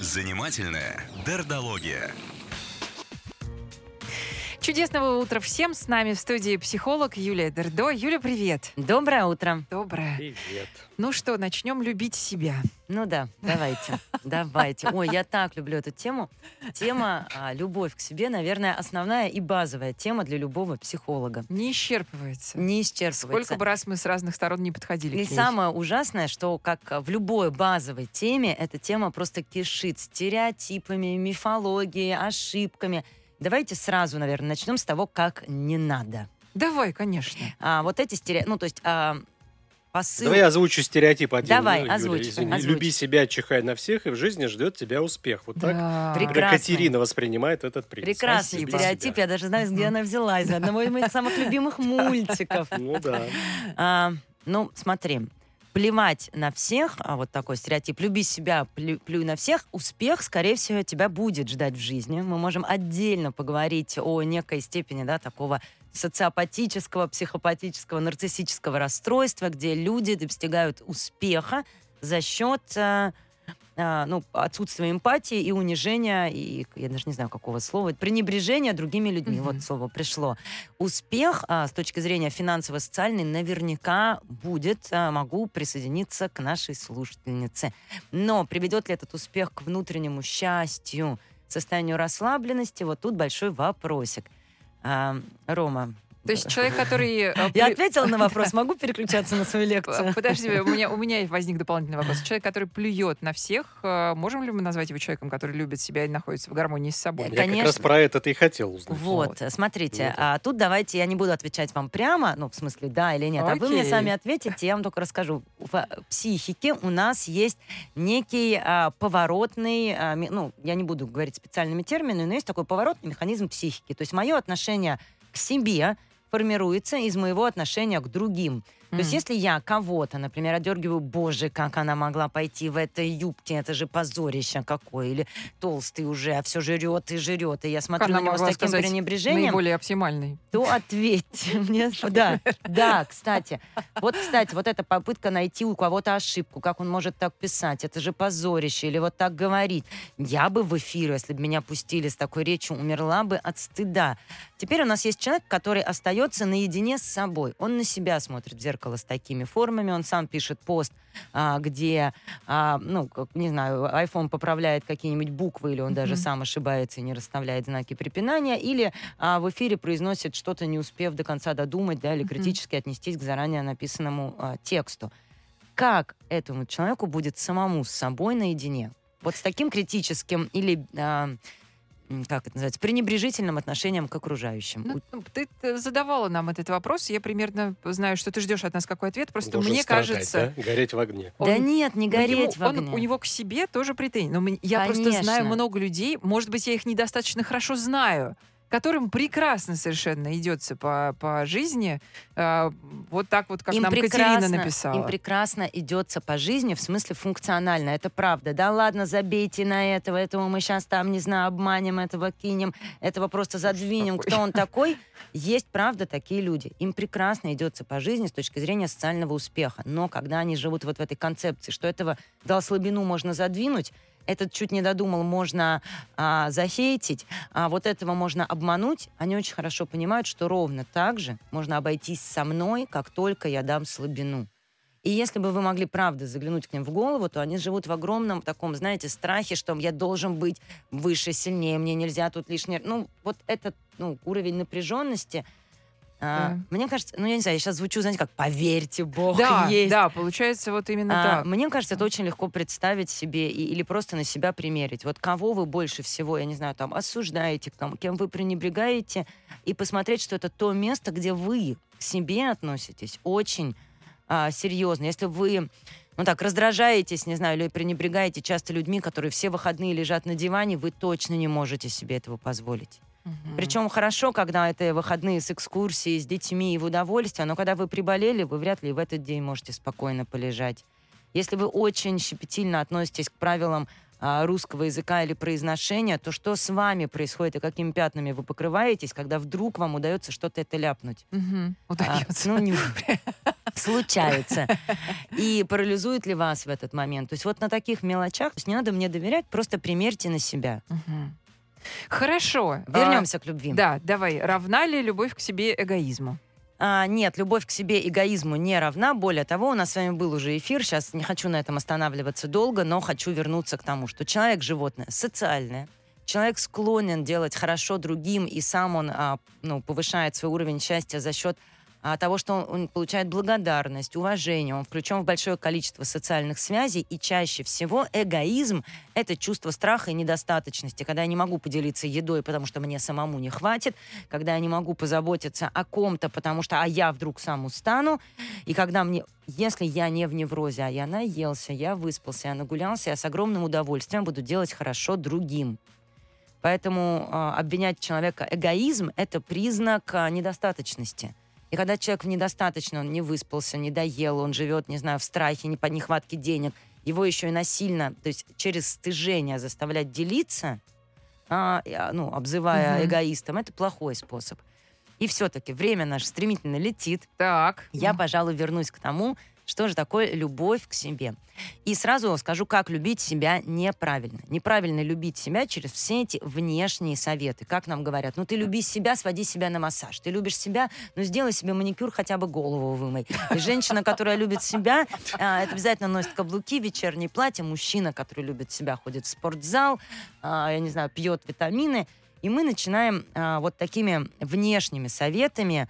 Занимательная дердология. Чудесного утра всем. С нами в студии психолог Юлия Дердо. Юля, привет. Доброе утро. Доброе. Привет. Ну что, начнем любить себя. Ну да, давайте, давайте. Ой, я так люблю эту тему. Тема а, любовь к себе, наверное, основная и базовая тема для любого психолога. Не исчерпывается. Не исчерпывается. Сколько бы раз мы с разных сторон не подходили И к ней. самое ужасное, что как в любой базовой теме, эта тема просто кишит стереотипами, мифологией, ошибками. Давайте сразу, наверное, начнем с того, как не надо. Давай, конечно. А, вот эти стереотипы, ну, то есть а, посыл... Давай я озвучу стереотип один. Давай, Юля, озвучь, извини. озвучь. Люби себя, чихай на всех, и в жизни ждет тебя успех. Вот так Да. Прекрасно. Катерина воспринимает этот принцип. Прекрасный Спасибо. стереотип, я даже знаю, где она взяла, из одного из моих самых любимых мультиков. Ну да. А, ну, смотри, плевать на всех, а вот такой стереотип, люби себя, плю- плюй на всех, успех, скорее всего, тебя будет ждать в жизни. Мы можем отдельно поговорить о некой степени, да, такого социопатического, психопатического, нарциссического расстройства, где люди достигают успеха за счет э, а, ну, отсутствия эмпатии и унижения, и я даже не знаю, какого слова, пренебрежения другими людьми. Мгм. Вот слово пришло. Успех а, с точки зрения финансово-социальной наверняка будет. А, могу присоединиться к нашей слушательнице. Но приведет ли этот успех к внутреннему счастью, состоянию расслабленности? Вот тут большой вопросик. Рома, То есть человек, который... э, я ответила на вопрос, могу переключаться на свою лекцию? Подожди, у меня, у меня возник дополнительный вопрос. Человек, который плюет на всех, э, можем ли мы назвать его человеком, который любит себя и находится в гармонии с собой? Я как раз Конечно. про это и хотел узнать. Вот, смотрите, Вот. а тут давайте я не буду отвечать вам прямо, ну, в смысле, да или нет, а вы мне Окей. сами ответите, я вам только расскажу. В э, психике у нас есть некий а, поворотный, а, ми- ну, я не буду говорить специальными терминами, но есть такой поворотный механизм психики. То есть мое отношение к себе формируется из моего отношения к другим. То есть если я кого-то, например, одергиваю, боже, как она могла пойти в этой юбке, это же позорище какое, или толстый уже, а все жрет и жрет, и я смотрю она на него с таким сказать пренебрежением, Наиболее оптимальный. то ответьте мне. Да, да, кстати. Вот, кстати, вот эта попытка найти у кого-то ошибку, как он может так писать, это же позорище, или вот так говорить. Я бы в эфир, если бы меня пустили с такой речью, умерла бы от стыда. Теперь у нас есть человек, который остается наедине с собой. Он на себя смотрит в зеркало с такими формами, он сам пишет пост, а, где, а, ну, как, не знаю, iPhone поправляет какие-нибудь буквы, или он даже Мгм. сам ошибается и не расставляет знаки препинания, или а, в эфире произносит что-то, не успев до конца додумать, да, или Мгм. критически отнестись к заранее написанному а, тексту. Как этому человеку будет самому с собой наедине? Вот с таким критическим или а, как это называется, пренебрежительным отношением к окружающим. Ну, ну, ты задавала нам этот вопрос, я примерно знаю, что ты ждешь от нас какой ответ, просто Должен мне страдать, кажется... да? Гореть в огне. да он- нет, не гореть ему- в он- огне. у него к себе тоже претензии. Но мы- я просто Конечно. знаю много людей, может быть, я их недостаточно хорошо знаю, которым прекрасно совершенно идется по, по жизни, э, вот так вот, как им нам Катерина написала. Им прекрасно идется по жизни, в смысле функционально, это правда. Да ладно, забейте на этого, этого мы сейчас там, не знаю, обманем, этого кинем, этого просто задвинем. Кто он такой? Есть, правда, такие люди. Им прекрасно идется по жизни с точки зрения социального успеха. Но когда они живут вот в этой концепции, что этого дал слабину можно задвинуть, этот чуть не додумал, можно а, захейтить, а вот этого можно обмануть, они очень хорошо понимают, что ровно так же можно обойтись со мной, как только я дам слабину. И если бы вы могли, правда, заглянуть к ним в голову, то они живут в огромном таком, знаете, страхе, что я должен быть выше, сильнее, мне нельзя тут лишнее... Ну, вот этот ну, уровень напряженности, а, Да. мне кажется, ну, я не знаю, я сейчас звучу, знаете, как «поверьте, Бог да, есть». да, получается вот именно А, так. Мне кажется, это очень легко представить себе и- или просто на себя примерить. Вот кого вы больше всего, я не знаю, там осуждаете, кому- кем вы пренебрегаете, и посмотреть, что это то место, где вы к себе относитесь очень а, серьезно. Если вы ну так, раздражаетесь, не знаю, или пренебрегаете часто людьми, которые все выходные лежат на диване, вы точно не можете себе этого позволить. Мгм. Причем хорошо, когда это выходные с экскурсией, с детьми и в удовольствие, но когда вы приболели, вы вряд ли в этот день можете спокойно полежать. Если вы очень щепетильно относитесь к правилам а, русского языка или произношения, то что с вами происходит и какими пятнами вы покрываетесь, когда вдруг вам удается что-то это ляпнуть? А, Удается. ну, не- случается. И парализует ли вас в этот момент? То есть вот на таких мелочах, то есть не надо мне доверять, просто примерьте на себя. Мгм. Хорошо. А, Вернемся к любви. Да, давай. Равна ли любовь к себе эгоизму? А, нет, любовь к себе эгоизму не равна. Более того, у нас с вами был уже эфир. Сейчас не хочу на этом останавливаться долго, но хочу вернуться к тому, что человек животное социальное. Человек склонен делать хорошо другим, и сам он а, ну, повышает свой уровень счастья за счет а, того, что он, он получает благодарность, уважение, он включен в большое количество социальных связей, и чаще всего эгоизм — это чувство страха и недостаточности, когда я не могу поделиться едой, потому что мне самому не хватит, когда я не могу позаботиться о ком-то, потому что, а я вдруг сам устану, и когда мне, если я не в неврозе, а я наелся, я выспался, я нагулялся, я с огромным удовольствием буду делать хорошо другим. Поэтому а, обвинять человека эгоизм — это признак а, недостаточности. И когда человек недостаточно, он не выспался, не доел, он живет, не знаю, в страхе, не по нехватке денег, его еще и насильно, то есть через стыжение заставлять делиться, а, а, ну, обзывая Мгм. эгоистом, это плохой способ. И все-таки время наше стремительно летит. Так. Я, пожалуй, вернусь к тому, что же такое любовь к себе. И сразу скажу, как любить себя неправильно. Неправильно любить себя через все эти внешние советы. Как нам говорят, ну ты люби себя, своди себя на массаж. Ты любишь себя, ну сделай себе маникюр, хотя бы голову вымой. И женщина, которая любит себя, а, это обязательно носит каблуки, вечернее платье. Мужчина, который любит себя, ходит в спортзал, а, я не знаю, пьет витамины. И мы начинаем а, вот такими внешними советами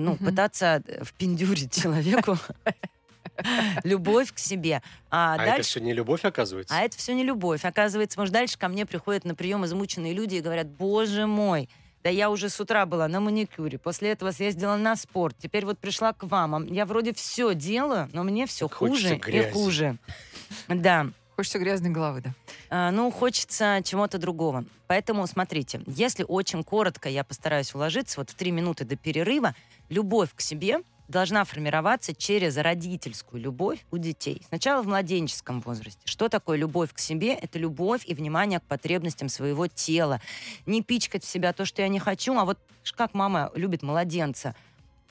ну, Мгм. пытаться э, впендюрить человеку любовь к себе. А, А это дальше... все не любовь, оказывается? А это все не любовь. Оказывается, может, дальше ко мне приходят на прием измученные люди и говорят, боже мой, да я уже с утра была на маникюре, после этого съездила на спорт, теперь вот пришла к вам. А Я вроде все делаю, но мне все Хочется хуже и хуже. Да. Хочется грязной головы, да. А, ну, хочется чего-то другого. Поэтому, смотрите, если очень коротко я постараюсь уложиться, вот в три минуты до перерыва, любовь к себе должна формироваться через родительскую любовь у детей. Сначала в младенческом возрасте. Что такое любовь к себе? Это любовь и внимание к потребностям своего тела. Не пичкать в себя то, что я не хочу, а вот как мама любит младенца.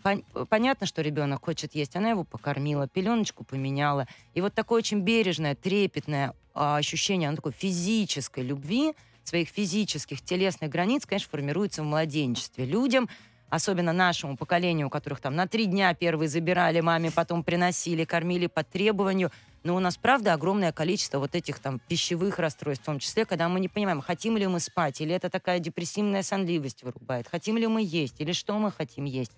Пон- Понятно, что ребенок хочет есть. Она его покормила, пеленочку поменяла. И вот такое очень бережное, трепетное а, ощущение оно такой физической любви, своих физических, телесных границ, конечно, формируется в младенчестве. Людям, особенно нашему поколению, у которых там на три дня первые забирали маме, потом приносили, кормили по требованию, но у нас, правда, огромное количество вот этих там пищевых расстройств, в том числе, когда мы не понимаем, хотим ли мы спать, или это такая депрессивная сонливость вырубает, хотим ли мы есть, или что мы хотим есть.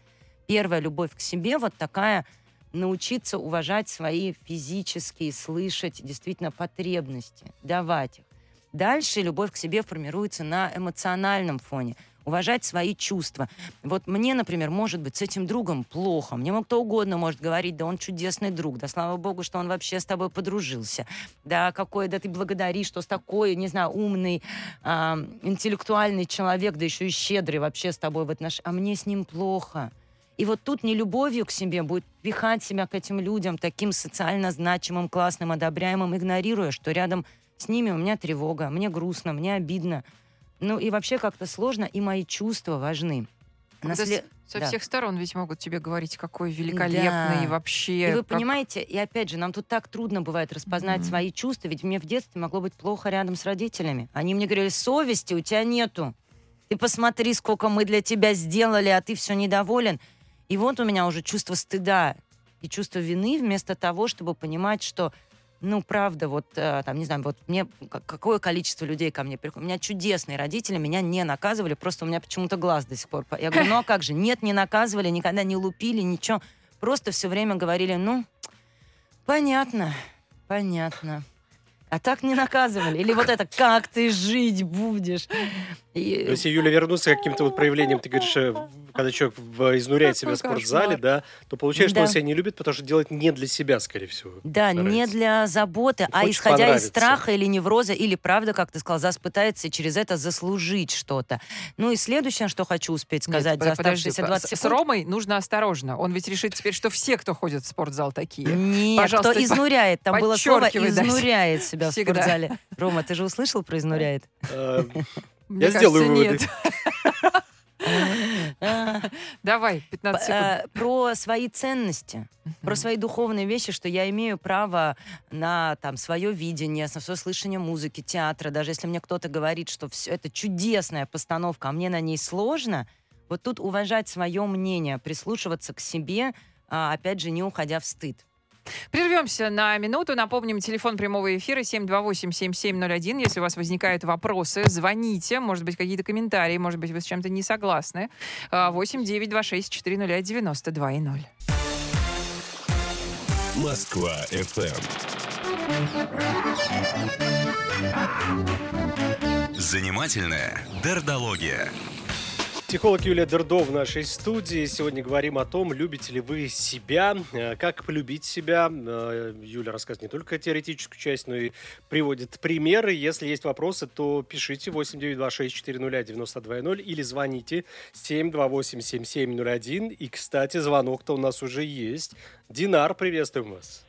Первая любовь к себе вот такая научиться уважать свои физические, слышать действительно потребности, давать их. Дальше любовь к себе формируется на эмоциональном фоне. Уважать свои чувства. Вот мне, например, может быть с этим другом плохо. Мне кто угодно может говорить, да он чудесный друг, да слава богу, что он вообще с тобой подружился. Да какой, да ты благодари, что с такой, не знаю, умный, а, интеллектуальный человек, да еще и щедрый вообще с тобой в отношениях. А мне с ним плохо. И вот тут не любовью к себе будет пихать себя к этим людям, таким социально значимым, классным, одобряемым, игнорируя, что рядом с ними у меня тревога, мне грустно, мне обидно. Ну и вообще как-то сложно, и мои чувства важны. Насле- Со да. всех сторон ведь могут тебе говорить, какой великолепный Да. и вообще. И вы как- понимаете, и опять же, нам тут так трудно бывает распознать Мгм. свои чувства, ведь мне в детстве могло быть плохо рядом с родителями. Они мне говорили, совести у тебя нету. Ты посмотри, сколько мы для тебя сделали, а ты все недоволен. И вот у меня уже чувство стыда и чувство вины вместо того, чтобы понимать, что ну, правда, вот, э, там, не знаю, вот мне какое количество людей ко мне приходит. У меня чудесные родители, меня не наказывали, просто у меня почему-то глаз до сих пор. по- Я говорю, ну а как же? Нет, не наказывали, никогда не лупили, ничего. Просто все время говорили, ну, понятно, понятно. А так не наказывали. Или вот это, как ты жить будешь? И- Ну, Если, Юля, вернуться к каким-то вот проявлениям, ты говоришь, э, когда человек в- изнуряет себя в спортзале, кошмар. да, то получается, что он себя не любит, потому что делает не для себя, скорее всего. Да, не для заботы, а исходя из страха или невроза, или правда, как ты сказал, зас пытается через это заслужить что-то. Ну и следующее, что хочу успеть сказать за оставшиеся по- 20 с- С секунд. Ромой нужно осторожно. Он ведь решит теперь, что все, кто ходит в спортзал, такие. Нет, Пожалуйста, кто изнуряет. Там было слово. «изнуряет» себя Всегда. в спортзале. Рома, ты же услышал про «изнуряет»? Э, Мне Я сделаю выводы. Давай, 15 секунд. э, Про свои ценности, про свои духовные вещи, что я имею право на там свое видение, на свое слышание музыки, театра. Даже если мне кто-то говорит, что все это чудесная постановка, а мне на ней сложно, вот тут уважать свое мнение, прислушиваться к себе, а, опять же, не уходя в стыд. Прервемся на минуту. Напомним, телефон прямого эфира 728-7701. Если у вас возникают вопросы, звоните. Может быть, какие-то комментарии. Может быть, вы с чем-то не согласны. А, 8-926-401-92-0. Москва FM. Занимательная дердология. Психолог Юлия Дердо в нашей студии. Сегодня говорим о том, любите ли вы себя, э, как полюбить себя. Э, Юля рассказывает не только теоретическую часть, но и приводит примеры. Если есть вопросы, то пишите 8926-400-92-0 или звоните 728-7701. И, кстати, звонок-то у нас уже есть. Динар, приветствуем вас.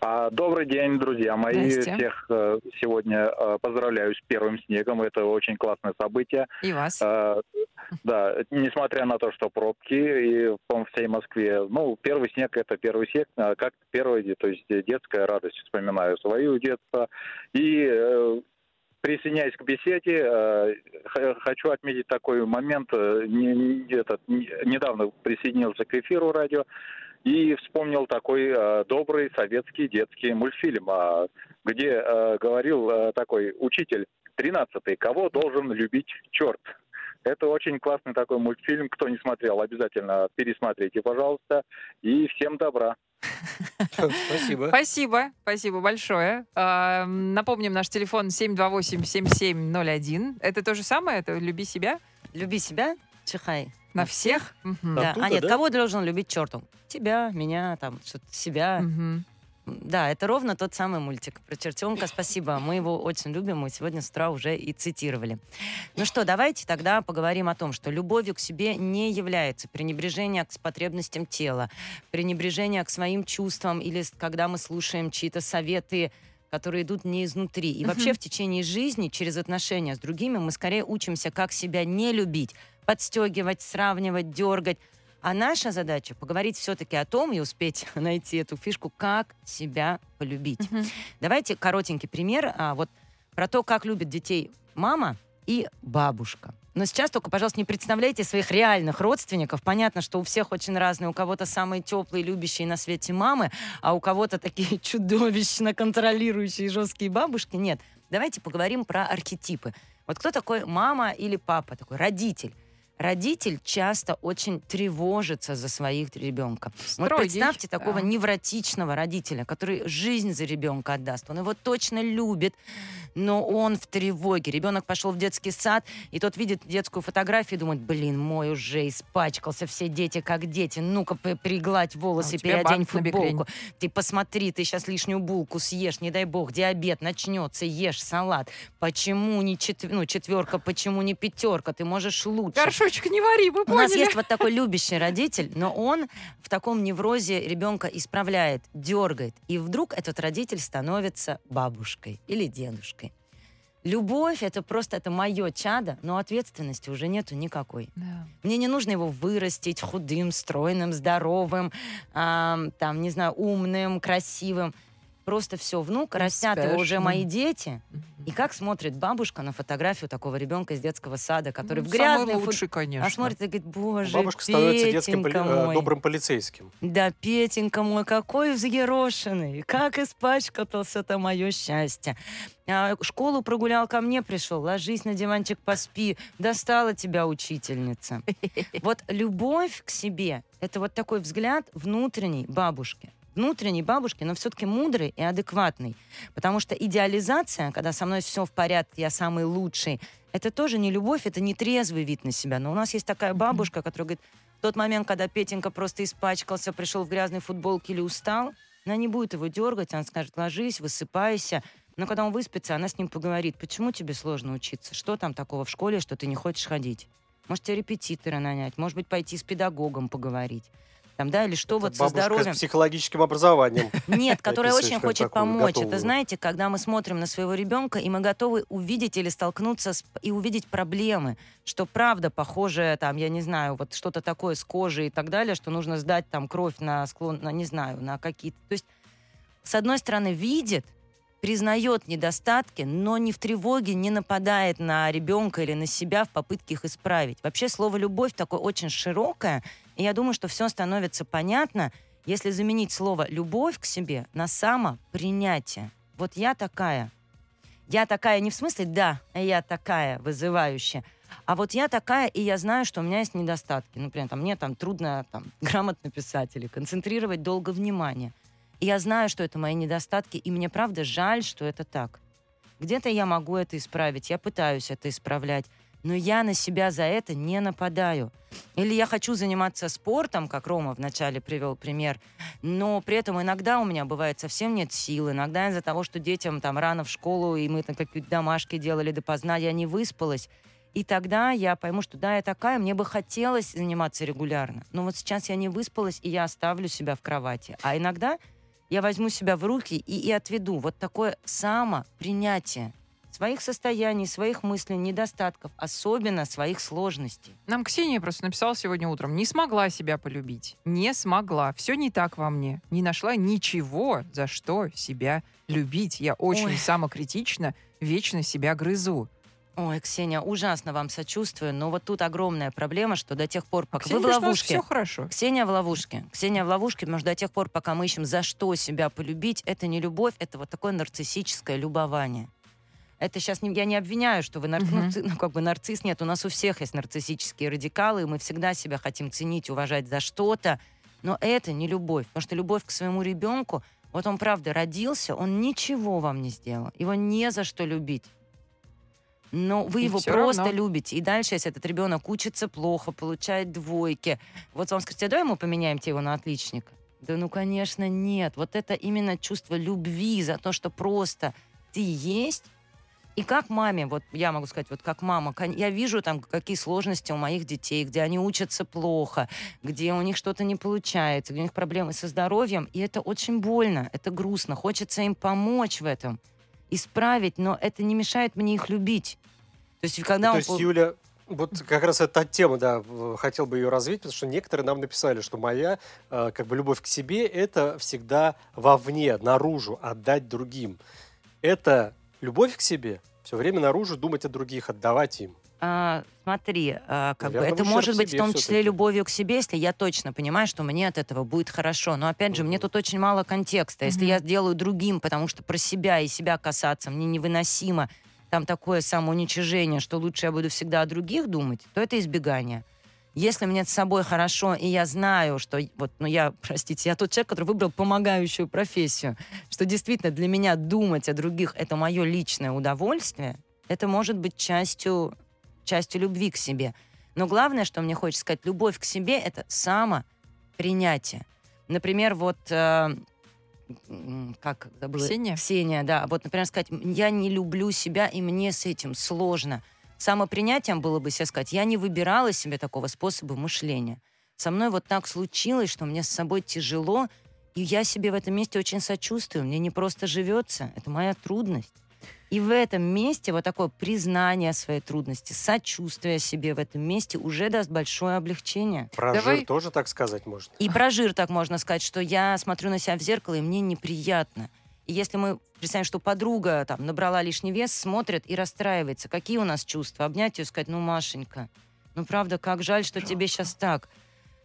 А, Добрый день, друзья мои. Здрасте. Всех э, сегодня поздравляю с первым снегом. Это очень классное событие. И вас. Э, Да, несмотря на то, что пробки и по всей Москве. Ну, первый снег это первый снег, а как первый, то есть детская радость. Вспоминаю свою детство. И э, присоединяясь к беседе, э, хочу отметить такой момент. э, не- не- этот, не- недавно присоединился к эфиру радио и вспомнил такой э, добрый советский детский мультфильм, а, где э, говорил э, такой учитель 13 кого должен любить черт. Это очень классный такой мультфильм. Кто не смотрел, обязательно пересмотрите, пожалуйста. И всем добра. Спасибо. Спасибо, спасибо большое. А, Напомним, наш телефон 728-7701. Это то же самое? Это «Люби себя» Люби себя, чихай. на всех? Да. А нет, кого должен любить чертом? Тебя, меня, там, что-то себя. Да, это ровно тот самый мультик про чертенка. Спасибо. Мы его очень любим. Мы сегодня с утра уже и цитировали. Ну что, давайте тогда поговорим о том, что любовью к себе не является пренебрежение к потребностям тела, пренебрежение к своим чувствам или когда мы слушаем чьи-то советы, которые идут не изнутри. И вообще в течение жизни через отношения с другими мы скорее учимся, как себя не любить, подстегивать, сравнивать, дергать. А наша задача поговорить все-таки о том и успеть найти эту фишку, как себя полюбить. Мгм. Давайте коротенький пример а, вот про то, как любит детей мама и бабушка. Но сейчас только, пожалуйста, не представляйте своих реальных родственников. Понятно, что у всех очень разные. У кого-то самые теплые, любящие на свете мамы, а у кого-то такие чудовищно контролирующие жесткие бабушки. Нет. Давайте поговорим про архетипы. Вот кто такой мама или папа, такой родитель? Родитель часто очень тревожится за своих ребенка. Вот представьте да. такого невротичного родителя, который жизнь за ребенка отдаст. Он его точно любит, но он в тревоге. Ребенок пошел в детский сад, и тот видит детскую фотографию и думает, блин, мой уже испачкался, все дети как дети, ну-ка пригладь А волосы, тебя переодень футболку. Ты посмотри, ты сейчас лишнюю булку съешь, не дай бог, диабет начнется, ешь салат. Почему не четв- ну, четверка, почему не пятерка? Ты можешь лучше. Горшочек не вари, вы У нас поняли? есть вот такой любящий родитель, но он в таком неврозе ребенка исправляет, дергает. И вдруг этот родитель становится бабушкой или дедушкой. Любовь — это просто это мое чадо, но ответственности уже нету никакой. Да. Мне не нужно его вырастить худым, стройным, здоровым, ам, там, не знаю, умным, красивым. Просто все, внук, растят его уже мои дети. И как смотрит бабушка на фотографию такого ребенка из детского сада, который Ну, в грязной Самый фут- лучший, конечно. а смотрит и говорит, боже, Бабушка становится детским поли- Петенька э, мой. добрым полицейским. Да, Петенька мой, какой взъерошенный, как испачкался это мое счастье. А, школу прогулял, ко мне пришел, ложись на диванчик, поспи, достала тебя учительница. Вот любовь к себе — это вот такой взгляд внутренней бабушки. Внутренней бабушки, но все-таки мудрой и адекватной. Потому что идеализация, когда со мной все в порядке, я самый лучший, это тоже не любовь, это не трезвый вид на себя. Но у нас есть такая бабушка, которая говорит, в тот момент, когда Петенька просто испачкался, пришел в грязной футболке или устал, она не будет его дергать, она скажет, ложись, высыпайся. Но когда он выспится, она с ним поговорит, почему тебе сложно учиться, что там такого в школе, что ты не хочешь ходить. Может, тебе репетитора нанять, может быть, пойти с педагогом поговорить. Там, да, или что Это вот со здоровьем. с психологическим образованием. Нет, которая очень хочет помочь. Это, знаете, когда мы смотрим на своего ребенка, и мы готовы увидеть или столкнуться с, и увидеть проблемы, что правда похожее, там, я не знаю, вот что-то такое с кожей и так далее, что нужно сдать там кровь на склон, на, не знаю, на какие-то... То есть, с одной стороны, видит, признает недостатки, но не в тревоге не нападает на ребенка или на себя в попытке их исправить. Вообще слово «любовь» такое очень широкое, и я думаю, что все становится понятно, если заменить слово «любовь» к себе на самопринятие. Вот я такая. Я такая не в смысле «да», я такая вызывающая, а вот я такая, и я знаю, что у меня есть недостатки. Например, там, мне там трудно там, грамотно писать или концентрировать долго внимание. И я знаю, что это мои недостатки, и мне правда жаль, что это так. Где-то я могу это исправить, я пытаюсь это исправлять, но я на себя за это не нападаю. Или я хочу заниматься спортом, как Рома вначале привел пример, но при этом иногда у меня бывает совсем нет сил, иногда из-за того, что детям там рано в школу, и мы там какие-то домашки делали допоздна, я не выспалась. И тогда я пойму, что да, я такая, мне бы хотелось заниматься регулярно. Но вот сейчас я не выспалась, и я оставлю себя в кровати. А иногда я возьму себя в руки и, и отведу. Вот такое самопринятие своих состояний, своих мыслей, недостатков, особенно своих сложностей. Нам Ксения просто написала сегодня утром. Не смогла себя полюбить. Не смогла. Все не так во мне. Не нашла ничего, за что себя любить. Я очень Ой. самокритична, вечно себя грызу. Ой, Ксения, ужасно вам сочувствую, но вот тут огромная проблема, что до тех пор, пока вы в Ксения, ловушке... все хорошо. Ксения в ловушке. Ксения в ловушке, потому что до тех пор, пока мы ищем, за что себя полюбить, это не любовь, это вот такое нарциссическое любование. Это сейчас не, я не обвиняю, что вы нар- ну, Мгм. цы- ну, как бы нарцисс нет. У нас у всех есть нарциссические радикалы, и мы всегда себя хотим ценить, уважать за что-то. Но это не любовь, потому что любовь к своему ребенку, вот он правда родился, он ничего вам не сделал, его не за что любить. Но вы И его просто равно. любите. И дальше, если этот ребенок учится плохо, получает двойки, вот вам скажете, «А давай мы поменяем тебе его на отличника. Да ну, конечно, нет. Вот это именно чувство любви за то, что просто ты есть. И как маме, вот я могу сказать, вот как мама, я вижу там, какие сложности у моих детей, где они учатся плохо, где у них что-то не получается, где у них проблемы со здоровьем, и это очень больно, это грустно. Хочется им помочь в этом, исправить, но это не мешает мне их любить. То есть, когда То он есть, Юля, вот как раз эта тема, да, хотел бы ее развить, потому что некоторые нам написали, что моя э, как бы любовь к себе это всегда вовне, наружу, отдать другим. Это любовь к себе, все время наружу думать о других, отдавать им. А, смотри, а, как бы Наверное, это в ущерб может быть в том числе всё-таки. любовью к себе, если я точно понимаю, что мне от этого будет хорошо. Но опять же, мне Мгм. тут очень мало контекста. Если Мгм. я делаю другим, потому что про себя и себя касаться мне невыносимо, там такое самоуничижение, что лучше я буду всегда о других думать, то это избегание. Если мне с собой хорошо, и я знаю, что вот, ну я, простите, я тот человек, который выбрал помогающую профессию, что действительно для меня думать о других это мое личное удовольствие, это может быть частью, частью любви к себе. Но главное, что мне хочется сказать, любовь к себе это самопринятие. Например, вот э, как забыла? Ксения? Ксения, да. Вот, например, сказать, «М, я не люблю себя, и мне с этим сложно. Самопринятием было бы себе сказать, я не выбирала себе такого способа мышления. Со мной вот так случилось, что мне с собой тяжело, и я себе в этом месте очень сочувствую. Мне не просто живется, это моя трудность. И в этом месте вот такое признание своей трудности, сочувствие себе в этом месте уже даст большое облегчение. Про Давай- жир тоже так сказать можно. И про жир так можно сказать, что я смотрю на себя в зеркало, и мне неприятно. И если мы представим, что подруга там набрала лишний вес, смотрит и расстраивается, какие у нас чувства? Обнять ее и сказать, ну, Машенька, ну, правда, как жаль, что тебе сейчас так.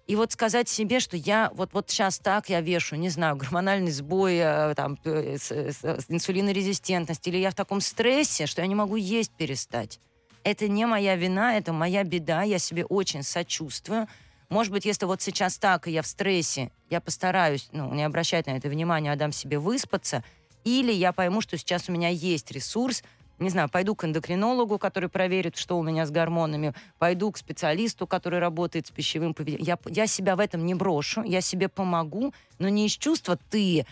И вот сказать себе, что я вот, вот сейчас так я вешу, не знаю, гормональный сбой, э, там, э, с- с- инсулинорезистентность, или я в таком стрессе, что я не могу есть перестать. Это не моя вина, это моя беда, я себе очень сочувствую. Может быть, если вот сейчас так, и я в стрессе, я постараюсь, ну, не обращать на это внимания, а дам себе выспаться, или я пойму, что сейчас у меня есть ресурс, не знаю, пойду к эндокринологу, который проверит, что у меня с гормонами, пойду к специалисту, который работает с пищевым поведением. Я, я себя в этом не брошу, я себе помогу, но не из чувства ты,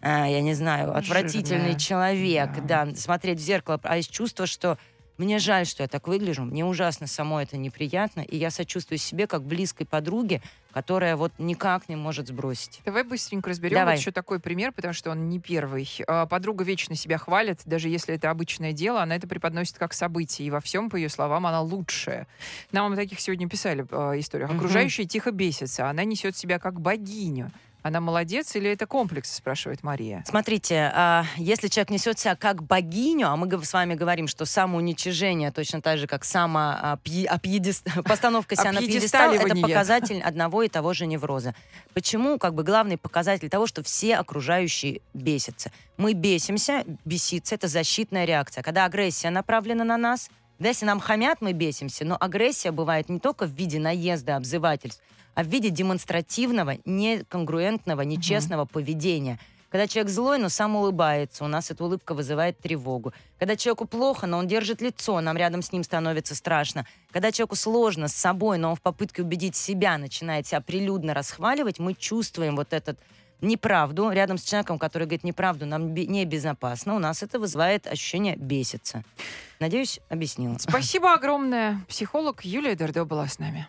а, я не знаю, отвратительный Жирная. человек, Да. да, смотреть в зеркало, а из чувства, что мне жаль, что я так выгляжу, мне ужасно само это неприятно, и я сочувствую себе как близкой подруге, которая вот никак не может сбросить. Давай быстренько разберем Давай. вот еще такой пример, потому что он не первый. А, Подруга вечно себя хвалит, даже если это обычное дело, она это преподносит как событие, и во всем, по ее словам, она лучшая. Нам о таких сегодня писали э, историях. Мгм. Окружающие тихо бесятся, она несет себя как богиню. Она молодец или это комплекс, спрашивает Мария. Смотрите, а, если человек несет себя как богиню, а мы с вами говорим, что самоуничижение точно так же, как само а, а, постановка себя на пьедестал, это показатель одного и того же невроза. Почему? Как бы главный показатель того, что все окружающие бесятся. Мы бесимся, беситься — это защитная реакция. Когда агрессия направлена на нас, да, если нам хамят, мы бесимся, но агрессия бывает не только в виде наезда, обзывательств, а в виде демонстративного, неконгруентного, нечестного поведения. Когда человек злой, но сам улыбается, у нас эта улыбка вызывает тревогу. Когда человеку плохо, но он держит лицо, нам рядом с ним становится страшно. Когда человеку сложно с собой, но он в попытке убедить себя начинает себя прилюдно расхваливать, мы чувствуем вот этот неправду рядом с человеком, который говорит неправду, нам бе- небезопасно, у нас это вызывает ощущение беситься. Надеюсь, объяснила. Спасибо огромное. Психолог Юлия Дердо была с нами.